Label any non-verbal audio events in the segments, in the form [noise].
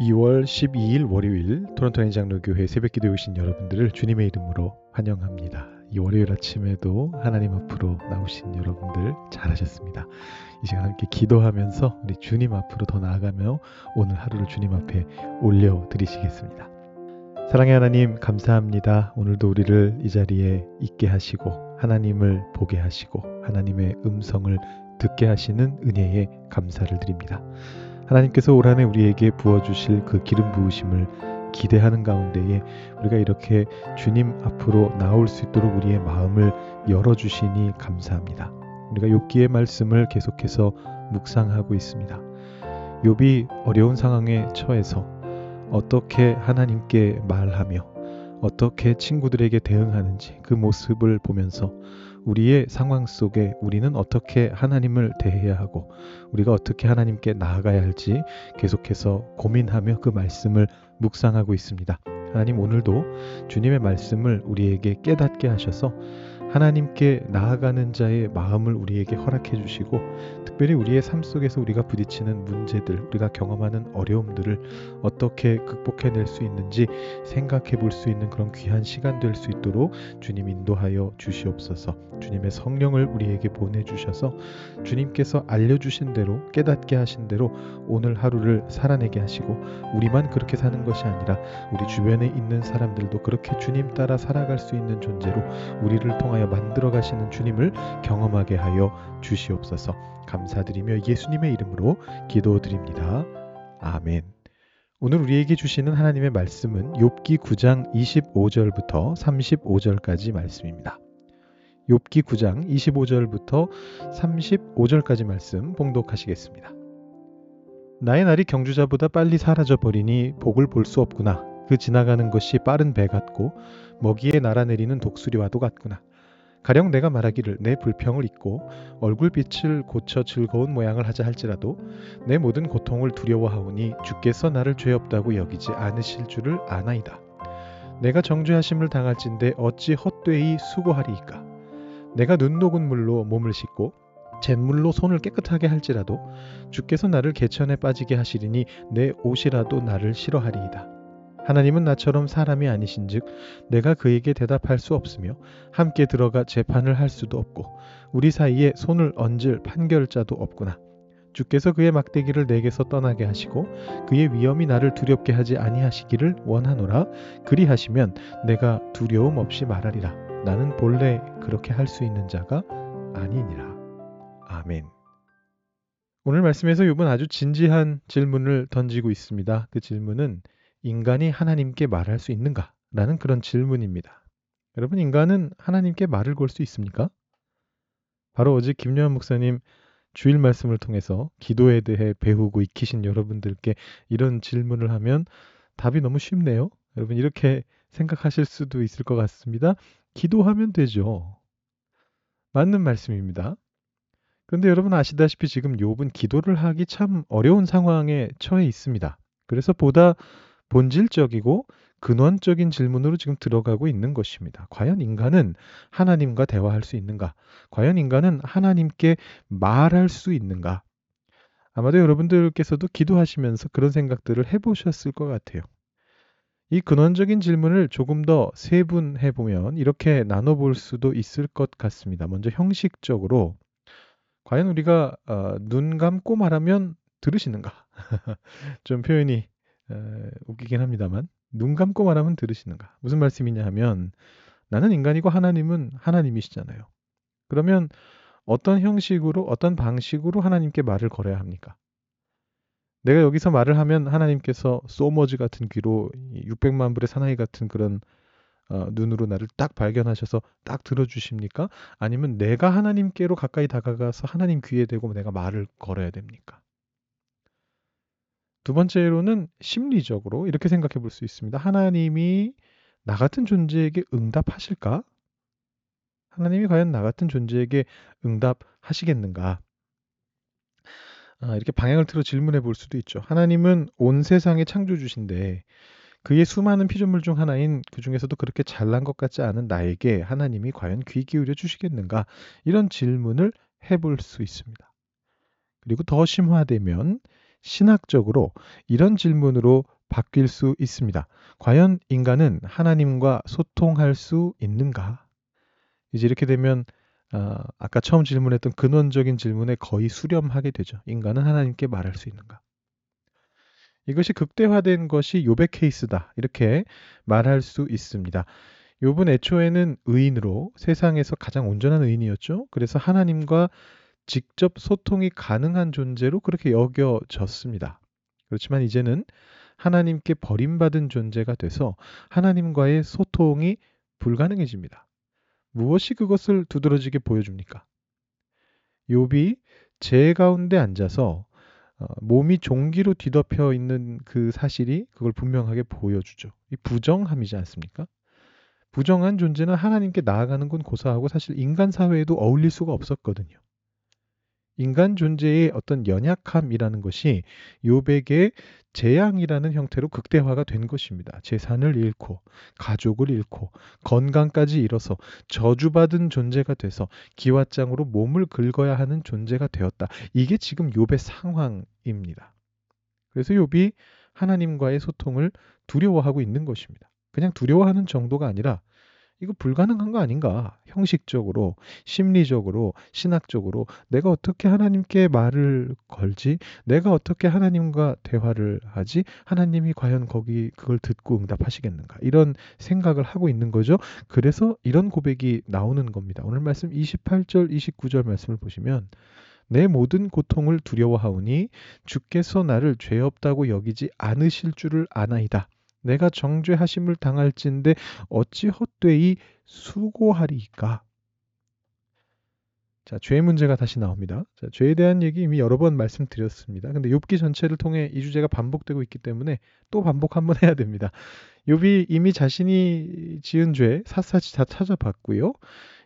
2월 12일 월요일 토론토 연장로교회 새벽기도에 오신 여러분들을 주님의 이름으로 환영합니다. 이 월요일 아침에도 하나님 앞으로 나오신 여러분들 잘하셨습니다. 이 시간 함께 기도하면서 우리 주님 앞으로 더 나아가며 오늘 하루를 주님 앞에 올려 드리시겠습니다. 사랑의 하나님 감사합니다. 오늘도 우리를 이 자리에 있게 하시고 하나님을 보게 하시고 하나님의 음성을 듣게 하시는 은혜에 감사를 드립니다. 하나님께서 올 한해 우리에게 부어주실 그 기름 부으심을 기대하는 가운데에 우리가 이렇게 주님 앞으로 나올 수 있도록 우리의 마음을 열어주시니 감사합니다. 우리가 욥기의 말씀을 계속해서 묵상하고 있습니다. 욥이 어려운 상황에 처해서 어떻게 하나님께 말하며 어떻게 친구들에게 대응하는지 그 모습을 보면서 우리의 상황 속에 우리는 어떻게 하나님을 대해야 하고 우리가 어떻게 하나님께 나아가야 할지 계속해서 고민하며 그 말씀을 묵상하고 있습니다. 하나님 오늘도 주님의 말씀을 우리에게 깨닫게 하셔서 하나님께 나아가는 자의 마음을 우리에게 허락해 주시고 특별히 우리의 삶 속에서 우리가 부딪히는 문제들, 우리가 경험하는 어려움들을 어떻게 극복해낼 수 있는지 생각해 볼 수 있는 그런 귀한 시간 될 수 있도록 주님 인도하여 주시옵소서. 주님의 성령을 우리에게 보내 주셔서 주님께서 알려 주신 대로 깨닫게 하신 대로 오늘 하루를 살아내게 하시고 우리만 그렇게 사는 것이 아니라 우리 주변에 있는 사람들도 그렇게 주님 따라 살아갈 수 있는 존재로 우리를 통하 여 만들어 가시는 주님을 경험하게 하여 주시옵소서. 감사드리며 예수님의 이름으로 기도드립니다. 아멘. 오늘 우리에게 주시는 하나님의 말씀은 욥기 9장 25절부터 35절까지 말씀입니다. 욥기 9장 25절부터 35절까지 말씀 봉독하시겠습니다. 나의 날이 경주자보다 빨리 사라져 버리니 복을 볼 수 없구나. 그 지나가는 것이 빠른 배 같고 먹이에 날아내리는 독수리와도 같구나. 가령 내가 말하기를 내 불평을 잊고 얼굴빛을 고쳐 즐거운 모양을 하자 할지라도 내 모든 고통을 두려워하오니 주께서 나를 죄 없다고 여기지 않으실 줄을 아나이다. 내가 정죄하심을 당할진대 어찌 헛되이 수고하리이까. 내가 눈 녹은 물로 몸을 씻고 잿물로 손을 깨끗하게 할지라도 주께서 나를 개천에 빠지게 하시리니 내 옷이라도 나를 싫어하리이다. 하나님은 나처럼 사람이 아니신즉 내가 그에게 대답할 수 없으며 함께 들어가 재판을 할 수도 없고 우리 사이에 손을 얹을 판결자도 없구나. 주께서 그의 막대기를 내게서 떠나게 하시고 그의 위험이 나를 두렵게 하지 아니하시기를 원하노라. 그리하시면 내가 두려움 없이 말하리라. 나는 본래 그렇게 할 수 있는 자가 아니니라. 아멘. 오늘 말씀에서 욥은 아주 진지한 질문을 던지고 있습니다. 그 질문은 인간이 하나님께 말할 수 있는가? 라는 그런 질문입니다. 여러분, 인간은 하나님께 말을 걸 수 있습니까? 바로 어제 김요한 목사님 주일 말씀을 통해서 기도에 대해 배우고 익히신 여러분들께 이런 질문을 하면 답이 너무 쉽네요. 여러분, 이렇게 생각하실 수도 있을 것 같습니다. 기도하면 되죠. 맞는 말씀입니다. 그런데 여러분 아시다시피 지금 욥은 기도를 하기 참 어려운 상황에 처해 있습니다. 그래서 보다 본질적이고 근원적인 질문으로 지금 들어가고 있는 것입니다. 과연 인간은 하나님과 대화할 수 있는가? 과연 인간은 하나님께 말할 수 있는가? 아마도 여러분들께서도 기도하시면서 그런 생각들을 해보셨을 것 같아요. 이 근원적인 질문을 조금 더 세분해 보면 이렇게 나눠볼 수도 있을 것 같습니다. 먼저 형식적으로 과연 우리가 어, 눈 감고 말하면 들으시는가? [laughs] 좀 표현이 에, 웃기긴 합니다만 눈 감고 말하면 들으시는가? 무슨 말씀이냐 하면 나는 인간이고 하나님은 하나님이시잖아요. 그러면 어떤 형식으로 어떤 방식으로 하나님께 말을 걸어야 합니까? 내가 여기서 말을 하면 하나님께서 소머즈 같은 귀로 600만 불의 사나이 같은 그런 어, 눈으로 나를 딱 발견하셔서 딱 들어주십니까? 아니면 내가 하나님께로 가까이 다가가서 하나님 귀에 대고 내가 말을 걸어야 됩니까? 두 번째로는 심리적으로 이렇게 생각해 볼 수 있습니다. 하나님이 나 같은 존재에게 응답하실까? 하나님이 과연 나 같은 존재에게 응답하시겠는가? 아, 이렇게 방향을 틀어 질문해 볼 수도 있죠. 하나님은 온 세상의 창조주신데 그의 수많은 피조물 중 하나인 그 중에서도 그렇게 잘난 것 같지 않은 나에게 하나님이 과연 귀 기울여 주시겠는가? 이런 질문을 해볼 수 있습니다. 그리고 더 심화되면 신학적으로 이런 질문으로 바뀔 수 있습니다. 과연 인간은 하나님과 소통할 수 있는가? 이제 이렇게 되면 어, 아까 처음 질문했던 근원적인 질문에 거의 수렴하게 되죠. 인간은 하나님께 말할 수 있는가? 이것이 극대화된 것이 요백 케이스다. 이렇게 말할 수 있습니다. 욥은 애초에는 의인으로 세상에서 가장 온전한 의인이었죠. 그래서 하나님과 직접 소통이 가능한 존재로 그렇게 여겨졌습니다. 그렇지만 이제는 하나님께 버림받은 존재가 돼서 하나님과의 소통이 불가능해집니다. 무엇이 그것을 두드러지게 보여줍니까? 욥이 제 가운데 앉아서 어, 몸이 종기로 뒤덮여 있는 그 사실이 그걸 분명하게 보여주죠. 이 부정함이지 않습니까? 부정한 존재는 하나님께 나아가는 건 고사하고 사실 인간 사회에도 어울릴 수가 없었거든요. 인간 존재의 어떤 연약함이라는 것이 요백의 재앙이라는 형태로 극대화가 된 것입니다. 재산을 잃고 가족을 잃고 건강까지 잃어서 저주받은 존재가 돼서 기왓장으로 몸을 긁어야 하는 존재가 되었다. 이게 지금 욥의 상황입니다. 그래서 욥이 하나님과의 소통을 두려워하고 있는 것입니다. 그냥 두려워하는 정도가 아니라 이거 불가능한 거 아닌가? 형식적으로, 심리적으로, 신학적으로 내가 어떻게 하나님께 말을 걸지? 내가 어떻게 하나님과 대화를 하지? 하나님이 과연 거기 그걸 듣고 응답하시겠는가? 이런 생각을 하고 있는 거죠. 그래서 이런 고백이 나오는 겁니다. 오늘 말씀 28절, 29절 말씀을 보시면 내 모든 고통을 두려워하오니 주께서 나를 죄 없다고 여기지 않으실 줄을 아나이다. 내가 정죄하심을 당할진데 어찌 헛되이 수고하리까? 자, 죄의 문제가 다시 나옵니다. 자, 죄에 대한 얘기 이미 여러 번 말씀드렸습니다. 근데 욥기 전체를 통해 이 주제가 반복되고 있기 때문에 또 반복 한번 [laughs] 해야 됩니다. 욥이 이미 자신이 지은 죄 샅샅이 다 찾아봤고요.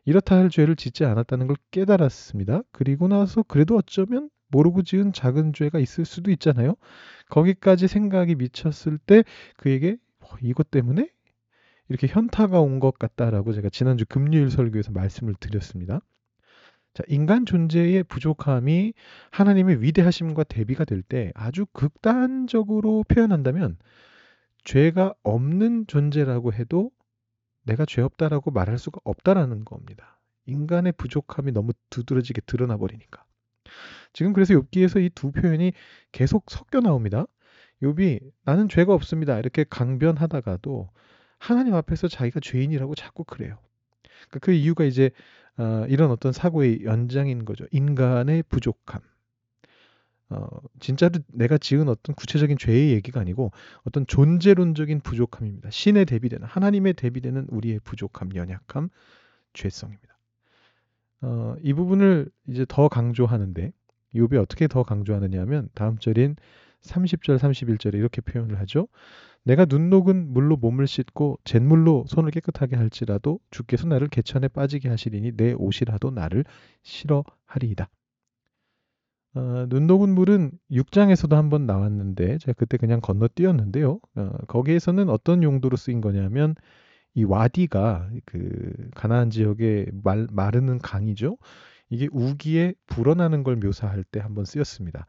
이렇다 할 죄를 짓지 않았다는 걸 깨달았습니다. 그리고 나서 그래도 어쩌면 모르고 지은 작은 죄가 있을 수도 있잖아요. 거기까지 생각이 미쳤을 때 그에게 어, 이것 때문에 이렇게 현타가 온 것 같다라고 제가 지난주 금요일 설교에서 말씀을 드렸습니다. 자, 인간 존재의 부족함이 하나님의 위대하심과 대비가 될 때 아주 극단적으로 표현한다면 죄가 없는 존재라고 해도 내가 죄 없다라고 말할 수가 없다라는 겁니다. 인간의 부족함이 너무 두드러지게 드러나 버리니까. 지금 그래서 욥기에서 이 두 표현이 계속 섞여 나옵니다. 욥이 나는 죄가 없습니다. 이렇게 강변하다가도 하나님 앞에서 자기가 죄인이라고 자꾸 그래요. 그러니까 그 이유가 이제 어, 이런 어떤 사고의 연장인 거죠. 인간의 부족함. 어, 진짜로 내가 지은 어떤 구체적인 죄의 얘기가 아니고 어떤 존재론적인 부족함입니다. 신에 대비되는 하나님의 대비되는 우리의 부족함, 연약함, 죄성입니다. 어, 이 부분을 이제 더 강조하는데 욥이 어떻게 더 강조하느냐면 다음 절인 30절 31절에 이렇게 표현을 하죠. 내가 눈 녹은 물로 몸을 씻고 잿물로 손을 깨끗하게 할지라도 주께서 나를 개천에 빠지게 하시리니 내 옷이라도 나를 싫어하리이다. 어, 눈 녹은 물은 6장에서도 한번 나왔는데 제가 그때 그냥 건너뛰었는데요. 어, 거기에서는 어떤 용도로 쓰인 거냐면 이 와디가 그 가나안 지역의 말, 마르는 강이죠. 이게 우기에 불어나는 걸 묘사할 때 한번 쓰였습니다.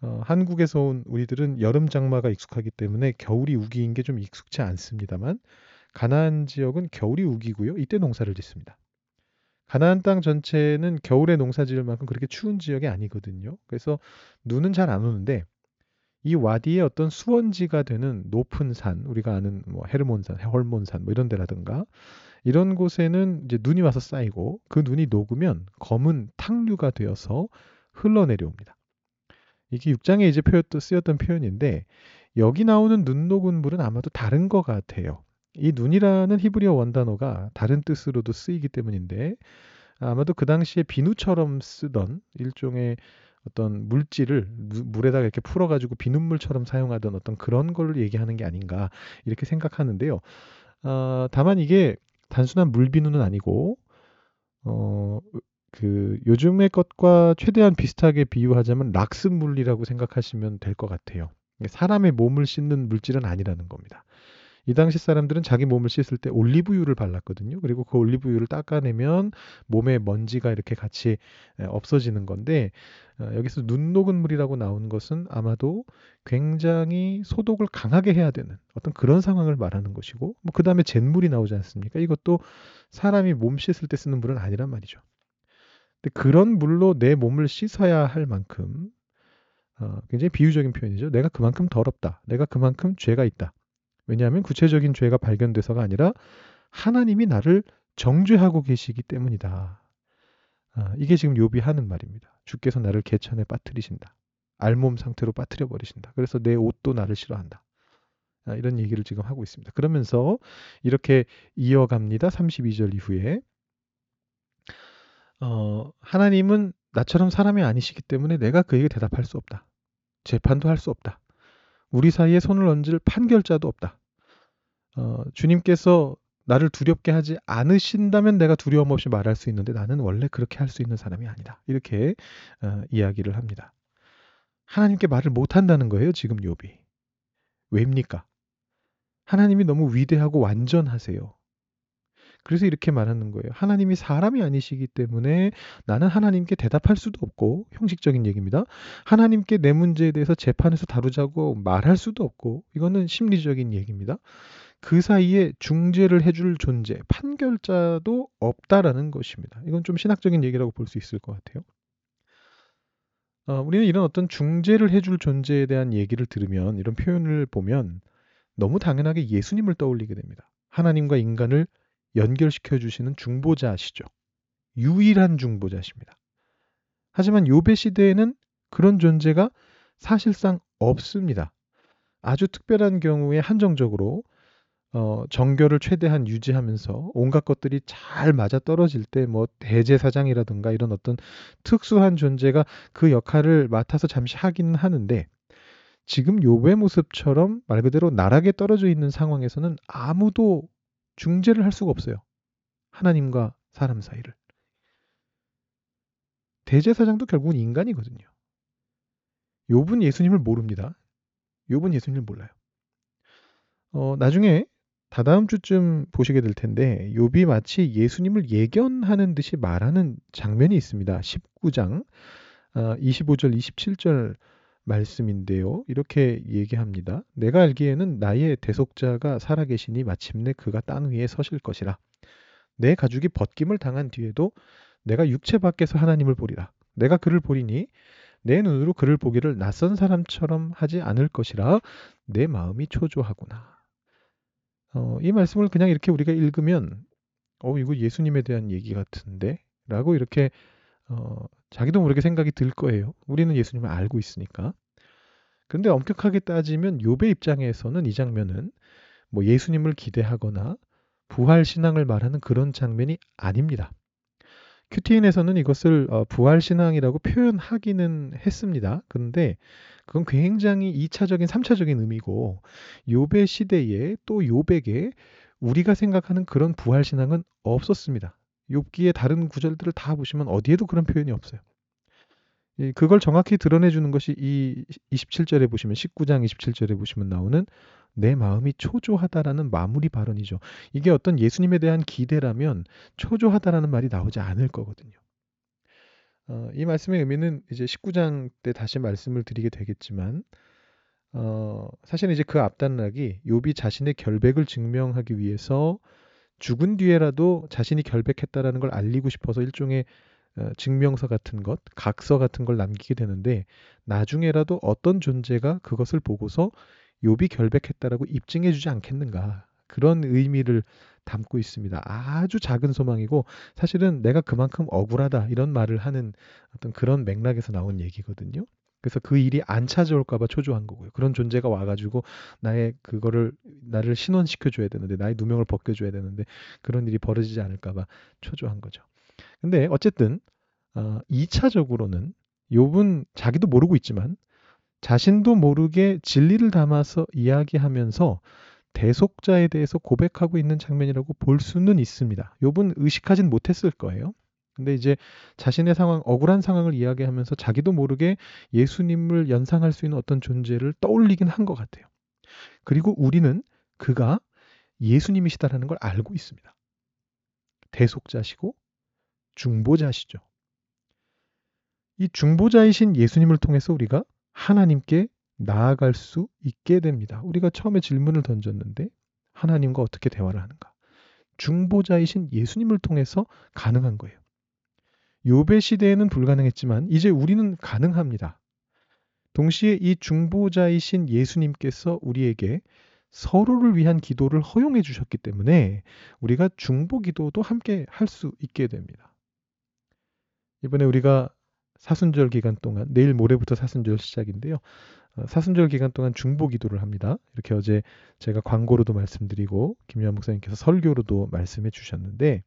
어, 한국에서 온 우리들은 여름 장마가 익숙하기 때문에 겨울이 우기인 게 좀 익숙치 않습니다만 가나안 지역은 겨울이 우기고요. 이때 농사를 짓습니다. 가나안 땅 전체는 겨울에 농사 지을 만큼 그렇게 추운 지역이 아니거든요. 그래서 눈은 잘 안 오는데 이 와디의 어떤 수원지가 되는 높은 산, 우리가 아는 뭐 헤르몬산, 헐몬산 뭐 이런 데라든가 이런 곳에는 이제 눈이 와서 쌓이고 그 눈이 녹으면 검은 탕류가 되어서 흘러내려옵니다. 이게 6장에 이제 쓰였던 표현인데 여기 나오는 눈 녹은 물은 아마도 다른 것 같아요. 이 눈이라는 히브리어 원단어가 다른 뜻으로도 쓰이기 때문인데 아마도 그 당시에 비누처럼 쓰던 일종의 어떤 물질을 물에다가 이렇게 풀어가지고 비눗물처럼 사용하던 어떤 그런 걸 얘기하는 게 아닌가 이렇게 생각하는데요. 어, 다만 이게 단순한 물비누는 아니고 어, 그 요즘의 것과 최대한 비슷하게 비유하자면 락스 물이라고 생각하시면 될 것 같아요. 사람의 몸을 씻는 물질은 아니라는 겁니다. 이 당시 사람들은 자기 몸을 씻을 때 올리브유를 발랐거든요. 그리고 그 올리브유를 닦아내면 몸에 먼지가 이렇게 같이 없어지는 건데 어, 여기서 눈 녹은 물이라고 나온 것은 아마도 굉장히 소독을 강하게 해야 되는 어떤 그런 상황을 말하는 것이고 뭐 그다음에 잿물이 나오지 않습니까? 이것도 사람이 몸 씻을 때 쓰는 물은 아니란 말이죠. 근데 그런 물로 내 몸을 씻어야 할 만큼 어, 굉장히 비유적인 표현이죠. 내가 그만큼 더럽다. 내가 그만큼 죄가 있다. 왜냐하면 구체적인 죄가 발견돼서가 아니라 하나님이 나를 정죄하고 계시기 때문이다. 아, 이게 지금 욥이 하는 말입니다. 주께서 나를 개천에 빠뜨리신다. 알몸 상태로 빠뜨려 버리신다. 그래서 내 옷도 나를 싫어한다. 아, 이런 얘기를 지금 하고 있습니다. 그러면서 이렇게 이어갑니다. 32절 이후에 어, 하나님은 나처럼 사람이 아니시기 때문에 내가 그에게 대답할 수 없다. 재판도 할 수 없다. 우리 사이에 손을 얹을 판결자도 없다. 어, 주님께서 나를 두렵게 하지 않으신다면 내가 두려움 없이 말할 수 있는데 나는 원래 그렇게 할 수 있는 사람이 아니다. 이렇게 어, 이야기를 합니다. 하나님께 말을 못 한다는 거예요, 지금 욥이. 왜입니까? 하나님이 너무 위대하고 완전하세요. 그래서 이렇게 말하는 거예요. 하나님이 사람이 아니시기 때문에 나는 하나님께 대답할 수도 없고 형식적인 얘기입니다. 하나님께 내 문제에 대해서 재판에서 다루자고 말할 수도 없고 이거는 심리적인 얘기입니다. 그 사이에 중재를 해줄 존재, 판결자도 없다라는 것입니다. 이건 좀 신학적인 얘기라고 볼 수 있을 것 같아요. 어, 우리는 이런 어떤 중재를 해줄 존재에 대한 얘기를 들으면 이런 표현을 보면 너무 당연하게 예수님을 떠올리게 됩니다. 하나님과 인간을 연결시켜 주시는 중보자시죠. 유일한 중보자십니다. 하지만 요배 시대에는 그런 존재가 사실상 없습니다. 아주 특별한 경우에 한정적으로 어, 정교를 최대한 유지하면서 온갖 것들이 잘 맞아 떨어질 때 뭐 대제사장이라든가 이런 어떤 특수한 존재가 그 역할을 맡아서 잠시 하기는 하는데 지금 요배 모습처럼 말 그대로 나락에 떨어져 있는 상황에서는 아무도 중재를 할 수가 없어요. 하나님과 사람 사이를. 대제사장도 결국은 인간이거든요. 욥은 예수님을 모릅니다. 욥은 예수님을 몰라요. 어, 나중에 다다음 주쯤 보시게 될 텐데 욥이 마치 예수님을 예견하는 듯이 말하는 장면이 있습니다. 19장 어, 25절 27절 말씀인데요. 이렇게 얘기합니다. 내가 알기에는 나의 대속자가 살아계시니 마침내 그가 땅 위에 서실 것이라. 내 가죽이 벗김을 당한 뒤에도 내가 육체 밖에서 하나님을 보리라. 내가 그를 보리니 내 눈으로 그를 보기를 낯선 사람처럼 하지 않을 것이라 내 마음이 초조하구나. 어, 이 말씀을 그냥 이렇게 우리가 읽으면 어 이거 예수님에 대한 얘기 같은데 라고 이렇게 어, 자기도 모르게 생각이 들 거예요. 우리는 예수님을 알고 있으니까. 그런데 엄격하게 따지면 요배 입장에서는 이 장면은 뭐 예수님을 기대하거나 부활 신앙을 말하는 그런 장면이 아닙니다. 큐티인에서는 이것을 어, 부활 신앙이라고 표현하기는 했습니다. 그런데 그건 굉장히 2차적인 3차적인 의미고 요배 시대에 또 요백에 우리가 생각하는 그런 부활 신앙은 없었습니다. 욥기의 다른 구절들을 다 보시면 어디에도 그런 표현이 없어요. 그걸 정확히 드러내 주는 것이 이 27절에 보시면 19장 27절에 보시면 나오는 내 마음이 초조하다라는 마무리 발언이죠. 이게 어떤 예수님에 대한 기대라면 초조하다라는 말이 나오지 않을 거거든요. 어, 이 말씀의 의미는 이제 19장 때 다시 말씀을 드리게 되겠지만 어, 사실 이제 그 앞단락이 욥이 자신의 결백을 증명하기 위해서 죽은 뒤에라도 자신이 결백했다라는 걸 알리고 싶어서 일종의 어, 증명서 같은 것, 각서 같은 걸 남기게 되는데 나중에라도 어떤 존재가 그것을 보고서 욥이 결백했다라고 입증해 주지 않겠는가. 그런 의미를 담고 있습니다. 아주 작은 소망이고 사실은 내가 그만큼 억울하다 이런 말을 하는 어떤 그런 맥락에서 나온 얘기거든요. 그래서 그 일이 안 찾아올까봐 초조한 거고요. 그런 존재가 와가지고 나의 그거를 나를 신원시켜 줘야 되는데 나의 누명을 벗겨줘야 되는데 그런 일이 벌어지지 않을까봐 초조한 거죠. 근데 어쨌든 어, 2차적으로는 욥은 자기도 모르고 있지만 자신도 모르게 진리를 담아서 이야기하면서 대속자에 대해서 고백하고 있는 장면이라고 볼 수는 있습니다. 욥은 의식하진 못했을 거예요. 근데 이제 자신의 상황, 억울한 상황을 이야기하면서 자기도 모르게 예수님을 연상할 수 있는 어떤 존재를 떠올리긴 한 것 같아요. 그리고 우리는 그가 예수님이시다라는 걸 알고 있습니다. 대속자시고 중보자시죠. 이 중보자이신 예수님을 통해서 우리가 하나님께 나아갈 수 있게 됩니다. 우리가 처음에 질문을 던졌는데 하나님과 어떻게 대화를 하는가? 중보자이신 예수님을 통해서 가능한 거예요. 요배 시대에는 불가능했지만 이제 우리는 가능합니다. 동시에 이 중보자이신 예수님께서 우리에게 서로를 위한 기도를 허용해 주셨기 때문에 우리가 중보 기도도 함께 할 수 있게 됩니다. 이번에 우리가 사순절 기간 동안 내일 모레부터 사순절 시작인데요. 어, 사순절 기간 동안 중보 기도를 합니다. 이렇게 어제 제가 광고로도 말씀드리고 김유한 목사님께서 설교로도 말씀해 주셨는데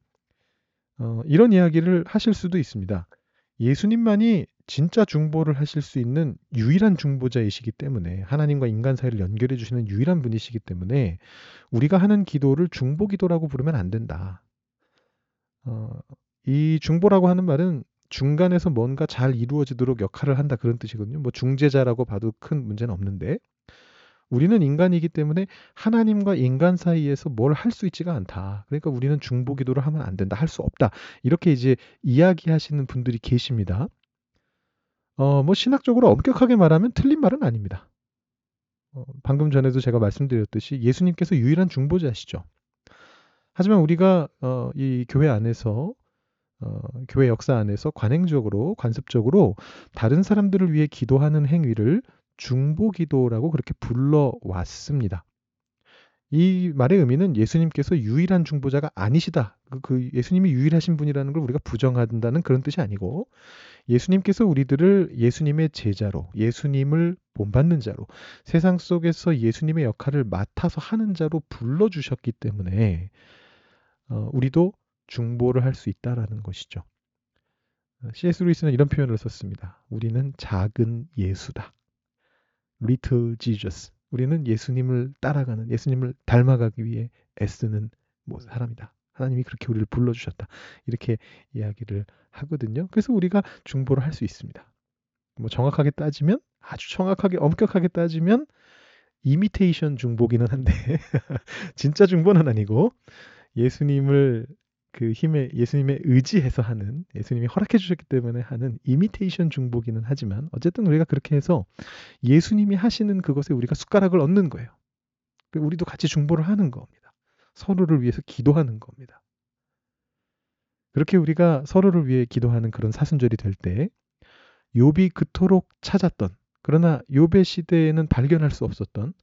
어, 이런 이야기를 하실 수도 있습니다. 예수님만이 진짜 중보를 하실 수 있는 유일한 중보자이시기 때문에 하나님과 인간 사이를 연결해 주시는 유일한 분이시기 때문에 우리가 하는 기도를 중보 기도라고 부르면 안 된다. 어, 이 중보라고 하는 말은 중간에서 뭔가 잘 이루어지도록 역할을 한다 그런 뜻이거든요. 뭐 중재자라고 봐도 큰 문제는 없는데 우리는 인간이기 때문에 하나님과 인간 사이에서 뭘 할 수 있지가 않다. 그러니까 우리는 중보 기도를 하면 안 된다. 할 수 없다. 이렇게 이제 이야기하시는 분들이 계십니다. 어, 뭐 신학적으로 엄격하게 말하면 틀린 말은 아닙니다. 어, 방금 전에도 제가 말씀드렸듯이 예수님께서 유일한 중보자시죠. 하지만 우리가 어, 이 교회 안에서 어, 교회 역사 안에서 관행적으로 관습적으로 다른 사람들을 위해 기도하는 행위를 중보 기도라고 그렇게 불러 왔습니다. 이 말의 의미는 예수님께서 유일한 중보자가 아니시다. 그, 그 예수님이 유일하신 분이라는 걸 우리가 부정한다는 그런 뜻이 아니고 예수님께서 우리들을 예수님의 제자로, 예수님을 본받는 자로, 세상 속에서 예수님의 역할을 맡아서 하는 자로 불러 주셨기 때문에 어, 우리도 중보를 할 수 있다라는 것이죠. C.S. 루이스는 이런 표현을 썼습니다. 우리는 작은 예수다. Little Jesus. 우리는 예수님을 따라가는, 예수님을 닮아가기 위해 애쓰는 뭐 사람이다. 하나님이 그렇게 우리를 불러주셨다. 이렇게 이야기를 하거든요. 그래서 우리가 중보를 할 수 있습니다. 뭐 정확하게 따지면, 아주 정확하게, 엄격하게 따지면, 이미테이션 중보기는 한데, [laughs] 진짜 중보는 아니고, 예수님을 그 힘에 예수님의 의지해서 하는 예수님이 허락해 주셨기 때문에 하는 이미테이션 중보기는 하지만 어쨌든 우리가 그렇게 해서 예수님이 하시는 그것에 우리가 숟가락을 얻는 거예요. 그 우리도 같이 중보를 하는 겁니다. 서로를 위해서 기도하는 겁니다. 그렇게 우리가 서로를 위해 기도하는 그런 사순절이 될 때 욥이 그토록 찾았던 그러나 욥의 시대에는 발견할 수 없었던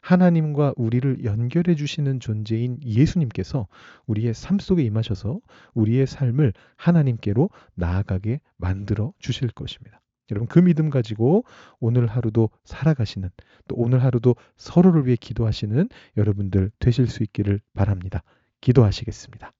하나님과 우리를 연결해 주시는 존재인 예수님께서 우리의 삶 속에 임하셔서 우리의 삶을 하나님께로 나아가게 만들어 주실 것입니다. 여러분 그 믿음 가지고 오늘 하루도 살아가시는 또 오늘 하루도 서로를 위해 기도하시는 여러분들 되실 수 있기를 바랍니다. 기도하시겠습니다.